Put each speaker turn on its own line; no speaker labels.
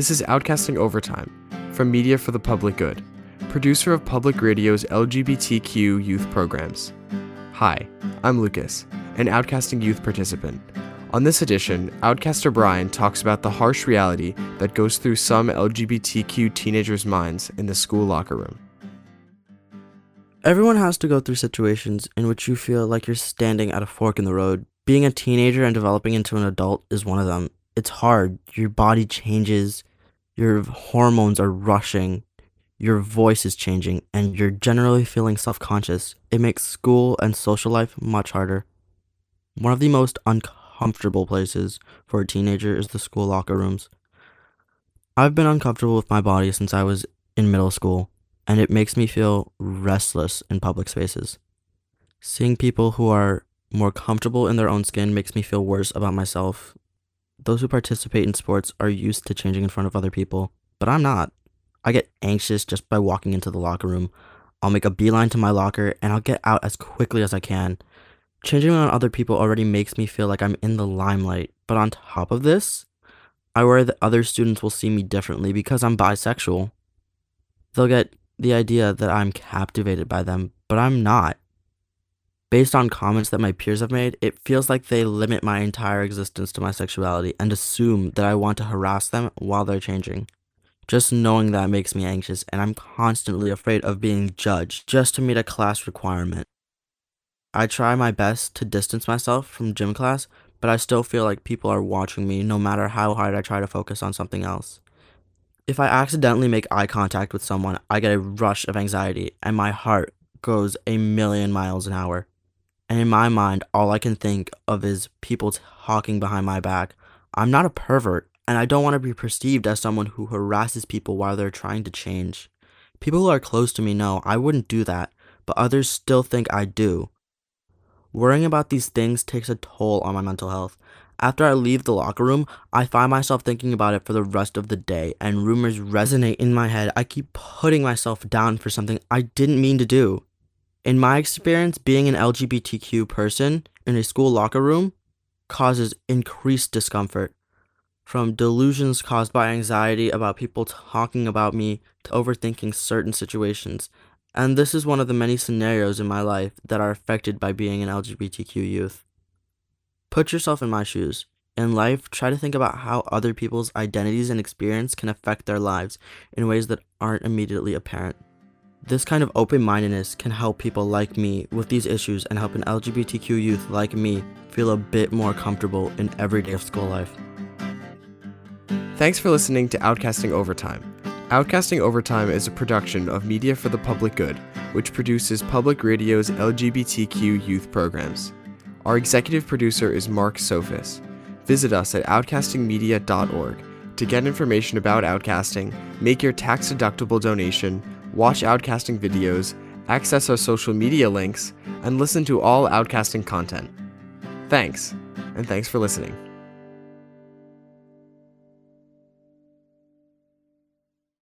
This is Outcasting Overtime from Media for the Public Good, producer of Public Radio's LGBTQ youth programs. Hi, I'm Lucas, an Outcasting youth participant. On this edition, Outcaster Brian talks about the harsh reality that goes through some LGBTQ teenagers' minds in the school locker room.
Everyone has to go through situations in which you feel like you're standing at a fork in the road. Being a teenager and developing into an adult is one of them. It's hard. Your body changes, your hormones are rushing, your voice is changing, and you're generally feeling self conscious. It makes school and social life much harder. One of the most uncomfortable places for a teenager is the school locker rooms. I've been uncomfortable with my body since I was in middle school and it makes me feel restless in public spaces. Seeing people who are more comfortable in their own skin makes me feel worse about myself. Those who participate in sports are used to changing in front of other people, but I'm not. I get anxious just by walking into the locker room. I'll make a beeline to my locker and I'll get out as quickly as I can. Changing on other people already makes me feel like I'm in the limelight, but on top of this, I worry that other students will see me differently because I'm bisexual. They'll get the idea that I'm captivated by them, but I'm not. Based on comments that my peers have made, it feels like they limit my entire existence to my sexuality and assume that I want to harass them while they're changing. Just knowing that makes me anxious, and I'm constantly afraid of being judged just to meet a class requirement. I try my best to distance myself from gym class, but I still feel like people are watching me no matter how hard I try to focus on something else. If I accidentally make eye contact with someone, I get a rush of anxiety and my heart goes a million miles an hour. And in my mind, all I can think of is people talking behind my back. I'm not a pervert, and I don't want to be perceived as someone who harasses people while they're trying to change. People who are close to me know I wouldn't do that, but others still think I do. Worrying about these things takes a toll on my mental health, after I leave the locker room, I find myself thinking about it for the rest of the day, and rumors resonate in my head. I keep putting myself down for something I didn't mean to do. In my experience, being an LGBTQ person in a school locker room causes increased discomfort. From delusions caused by anxiety about people talking about me to overthinking certain situations. And this is one of the many scenarios in my life that are affected by being an LGBTQ youth. Put yourself in my shoes. In life, try to think about how other people's identities and experience can affect their lives in ways that aren't immediately apparent. This kind of open mindedness can help people like me with these issues and help an LGBTQ youth like me feel a bit more comfortable in everyday school life.
Thanks for listening to Outcasting Overtime. Outcasting Overtime is a production of Media for the Public Good, which produces public radio's LGBTQ youth programs. Our executive producer is Marc Sophos. Visit us at outcastingmedia.org to get information about outcasting, make your tax deductible donation, watch outcasting videos, access our social media links, and listen to all outcasting content. Thanks, and thanks for listening.